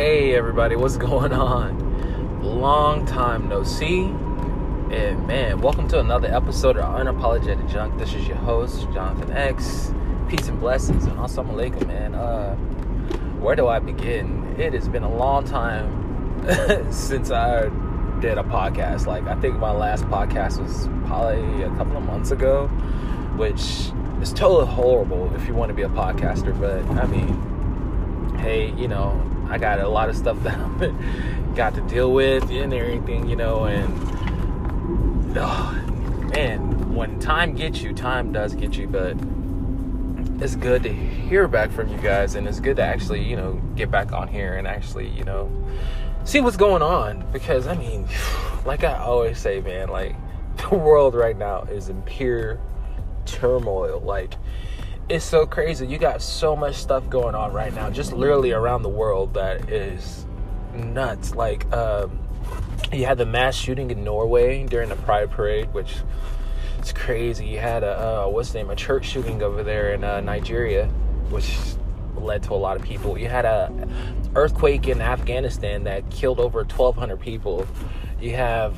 Hey everybody, what's going on? Long time no see. And man, welcome to another episode of Unapologetic Junk. This is your host, Jonathan X. Peace and blessings and assalamu alaikum, man. Uh, where do I begin? It has been a long time since I did a podcast. Like I think my last podcast was probably a couple of months ago, which is totally horrible if you want to be a podcaster, but I mean, hey, you know, I got a lot of stuff that I've got to deal with and everything, you know, and oh, man, when time gets you, time does get you, but it's good to hear back from you guys and it's good to actually, you know, get back on here and actually, you know, see what's going on because I mean, like I always say, man, like the world right now is in pure turmoil. Like it's so crazy. You got so much stuff going on right now, just literally around the world that is nuts. Like, um, you had the mass shooting in Norway during the Pride Parade, which is crazy. You had a uh, what's the name, a church shooting over there in uh, Nigeria, which led to a lot of people. You had a earthquake in Afghanistan that killed over 1,200 people. You have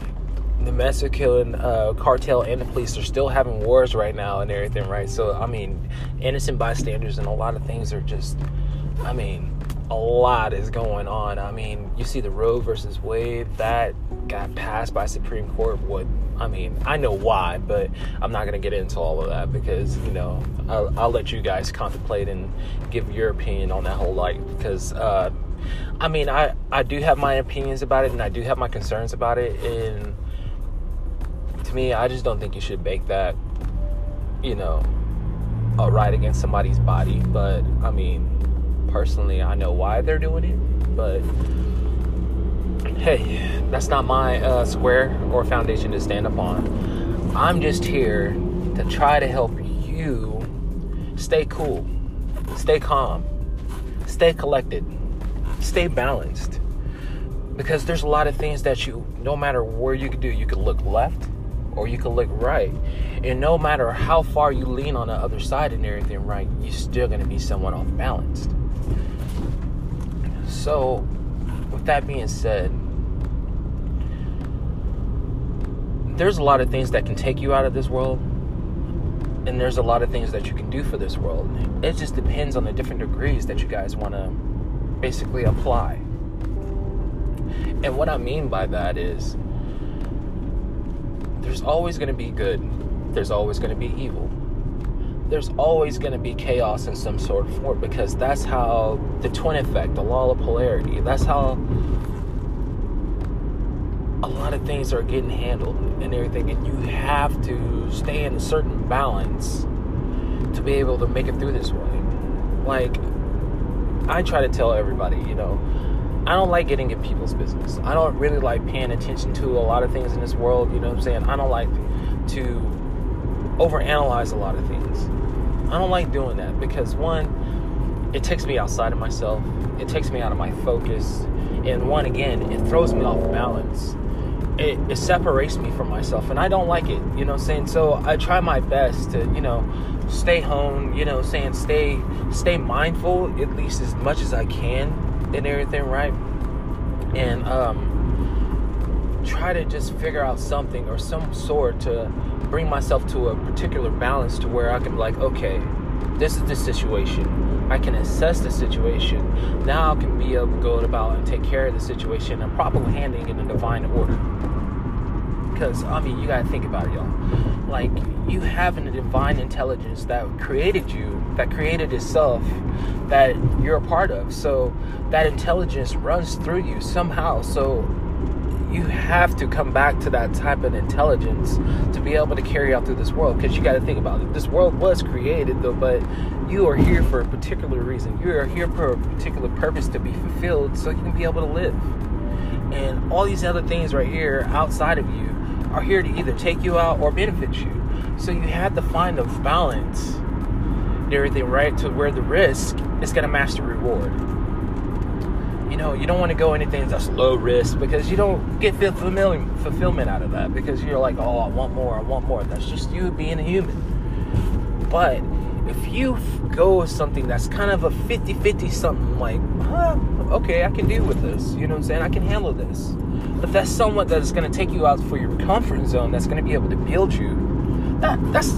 the Mexican uh, cartel and the police are still having wars right now and everything, right? So, I mean, innocent bystanders and a lot of things are just, I mean, a lot is going on. I mean, you see the Roe versus Wade that got passed by Supreme Court. What I mean, I know why, but I'm not going to get into all of that because you know I'll, I'll, let you guys contemplate and give your opinion on that whole life because. Uh, I mean, I, I do have my opinions about it and I do have my concerns about it. And me, I just don't think you should make that, you know, a right against somebody's body. But I mean, personally, I know why they're doing it. But hey, that's not my uh, square or foundation to stand upon. I'm just here to try to help you stay cool, stay calm, stay collected, stay balanced. Because there's a lot of things that you, no matter where you could do, you could look left, or you can look right. And no matter how far you lean on the other side and everything right, you're still going to be somewhat off balanced. So, with that being said, there's a lot of things that can take you out of this world, and there's a lot of things that you can do for this world. It just depends on the different degrees that you guys want to basically apply. And what I mean by that is, there's always going to be good, there's always going to be evil. There's always going to be chaos in some sort of form because that's how the twin effect, the law of polarity, that's how a lot of things are getting handled and everything. And you have to stay in a certain balance to be able to make it through this way. Like, I try to tell everybody, you know, I don't like getting in people's business. I don't really like paying attention to a lot of things in this world. You know what I'm saying? I don't like to overanalyze a lot of things. I don't like doing that because one, it takes me outside of myself. It takes me out of my focus. And one, again, it throws me off balance. It, it separates me from myself and I don't like it. You know what I'm saying? So I try my best to, you know, stay home, you know, saying stay stay mindful at least as much as I can and everything right and um, try to just figure out something or some sort to bring myself to a particular balance to where I can be like, okay, this is the situation. I can assess the situation. Now I can be able to go about and take care of the situation and properly handling it in divine order. Because I mean, you gotta think about it, y'all. Like you have a divine intelligence that created you, that created itself, that you're a part of. So that intelligence runs through you somehow. So you have to come back to that type of intelligence to be able to carry out through this world because you got to think about it this world was created though but you are here for a particular reason you are here for a particular purpose to be fulfilled so you can be able to live and all these other things right here outside of you are here to either take you out or benefit you so you have to find the balance and everything right to where the risk is going to match the reward you know, you don't want to go anything that's low risk because you don't get fulfillment out of that because you're like, oh, I want more, I want more. That's just you being a human. But if you go with something that's kind of a 50 50 something like, huh, okay, I can deal with this. You know what I'm saying? I can handle this. But that's someone that is going to take you out for your comfort zone, that's going to be able to build you. That, that's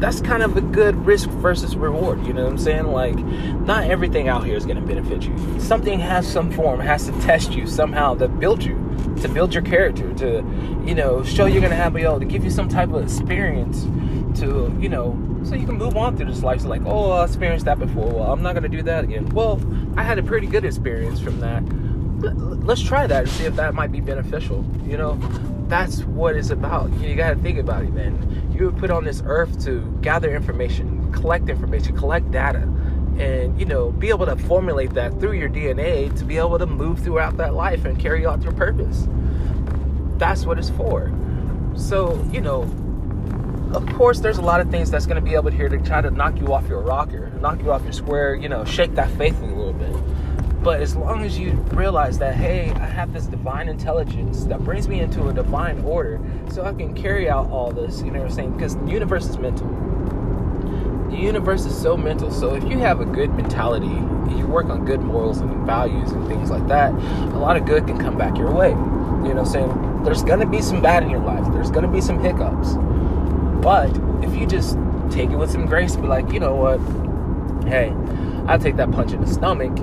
that's kind of a good risk versus reward. You know what I'm saying? Like, not everything out here is going to benefit you. Something has some form, has to test you somehow to build you, to build your character, to, you know, show you're going to have able to give you some type of experience to, you know, so you can move on through this life. So like, oh, I experienced that before. Well, I'm not to do that again. Well, I had a pretty good experience from that. Let's try that and see if that might be beneficial. You know, that's what it's about. You got to think about it, man. You were put on this earth to gather information, collect information, collect data, and you know, be able to formulate that through your DNA to be able to move throughout that life and carry out your purpose. That's what it's for. So, you know, of course, there's a lot of things that's going to be able to here to try to knock you off your rocker, knock you off your square, you know, shake that faith a little bit. But as long as you realize that, hey, I have this divine intelligence that brings me into a divine order, so I can carry out all this, you know what I'm saying? Because the universe is mental. The universe is so mental. So if you have a good mentality, you work on good morals and values and things like that, a lot of good can come back your way. You know what I'm saying? There's gonna be some bad in your life. There's gonna be some hiccups. But if you just take it with some grace, be like, you know what? Hey, I'll take that punch in the stomach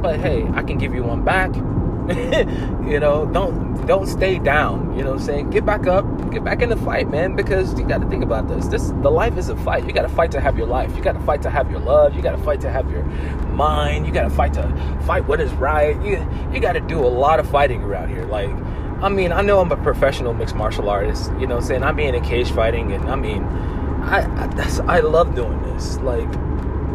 but hey, I can give you one back. you know, don't don't stay down. You know what I'm saying? Get back up, get back in the fight, man, because you gotta think about this. This the life is a fight. You gotta fight to have your life. You gotta fight to have your love. You gotta fight to have your mind. You gotta fight to fight what is right. You you gotta do a lot of fighting around here. Like I mean, I know I'm a professional mixed martial artist, you know what I'm saying? I'm being in cage fighting and I mean I I, I love doing this. Like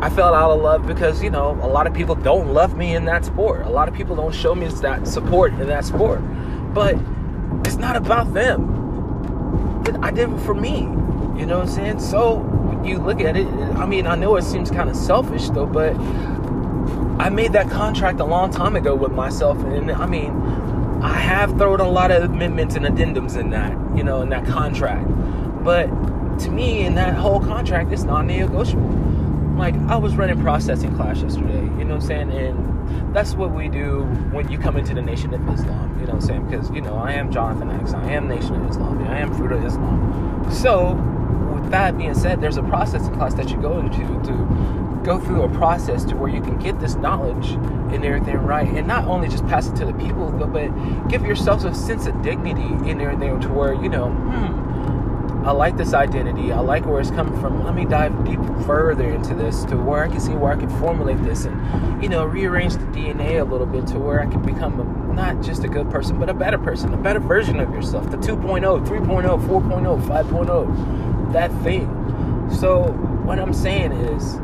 I felt out of love because, you know, a lot of people don't love me in that sport. A lot of people don't show me that support in that sport. But it's not about them. I did it for me. You know what I'm saying? So you look at it, I mean, I know it seems kind of selfish though, but I made that contract a long time ago with myself. And I mean, I have thrown a lot of amendments and addendums in that, you know, in that contract. But to me, in that whole contract, it's non negotiable like I was running processing class yesterday, you know what I'm saying? And that's what we do when you come into the Nation of Islam, you know what I'm saying? Because, you know, I am Jonathan X, I am Nation of Islam, I am Fruit of Islam. So, with that being said, there's a processing class that you go into to go through a process to where you can get this knowledge and everything right and not only just pass it to the people but give yourself a sense of dignity in everything to where you know hmm I like this identity. I like where it's coming from. Let me dive deep further into this to where I can see where I can formulate this and, you know, rearrange the DNA a little bit to where I can become a, not just a good person, but a better person, a better version of yourself. The 2.0, 3.0, 4.0, 5.0, that thing. So, what I'm saying is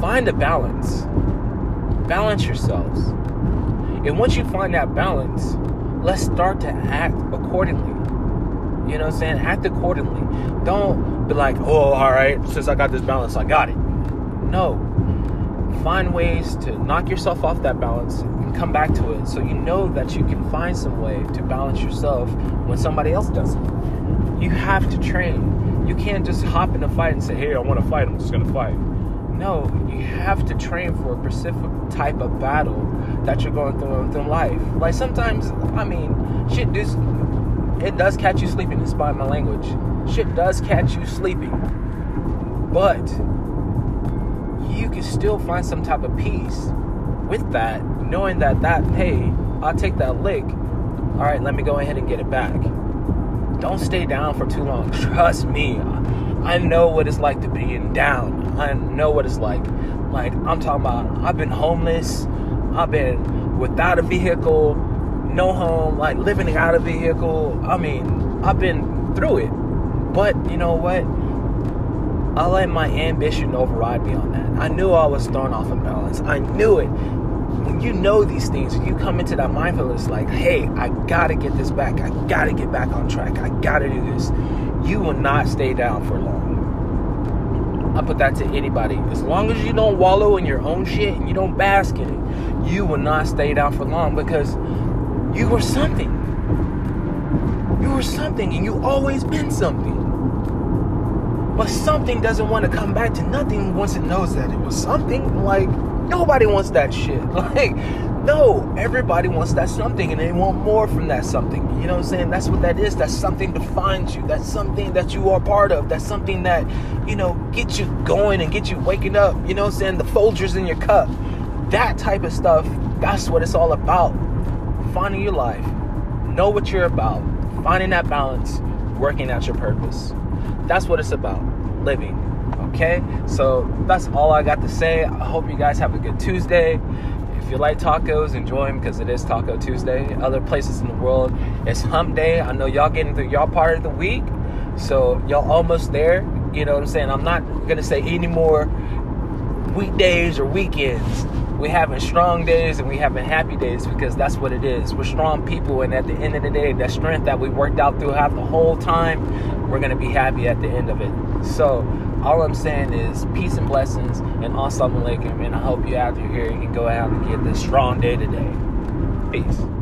find a balance, balance yourselves. And once you find that balance, let's start to act accordingly you know what I'm saying? Act accordingly. Don't be like, oh, all right, since I got this balance, I got it. No. Find ways to knock yourself off that balance and come back to it so you know that you can find some way to balance yourself when somebody else doesn't. You have to train. You can't just hop in a fight and say, hey, I want to fight, I'm just going to fight. No, you have to train for a specific type of battle that you're going through in life. Like sometimes, I mean, shit, this it does catch you sleeping, despite my language. Shit does catch you sleeping. But you can still find some type of peace with that, knowing that that, hey, I'll take that lick. All right, let me go ahead and get it back. Don't stay down for too long. Trust me. I know what it's like to be in down. I know what it's like. Like, I'm talking about, I've been homeless. I've been without a vehicle no home, like living out of vehicle. I mean, I've been through it. But you know what? I let my ambition override me on that. I knew I was thrown off in balance. I knew it. When you know these things, and you come into that mindfulness like, hey, I gotta get this back. I gotta get back on track. I gotta do this. You will not stay down for long. I put that to anybody. As long as you don't wallow in your own shit and you don't bask in it, you will not stay down for long because you were something. You were something, and you always been something. But something doesn't want to come back to nothing once it knows that it was something. Like, nobody wants that shit. Like, no, everybody wants that something and they want more from that something. You know what I'm saying? That's what that is. That's something defines you. That's something that you are part of. That's something that, you know, get you going and get you waking up. You know what I'm saying? The Folgers in your cup. That type of stuff, that's what it's all about. Finding your life. Know what you're about. Finding that balance. Working out your purpose. That's what it's about. Living. Okay? So that's all I got to say. I hope you guys have a good Tuesday. If you like tacos, enjoy them because it is Taco Tuesday. Other places in the world, it's Hump Day. I know y'all getting through y'all part of the week, so y'all almost there. You know what I'm saying? I'm not gonna say any more weekdays or weekends. We having strong days and we're having happy days because that's what it is. We're strong people, and at the end of the day, that strength that we worked out throughout the whole time, we're gonna be happy at the end of it. So all I'm saying is peace and blessings and assalamu alaikum. And I hope you out there here you can go out and get this strong day today. Peace.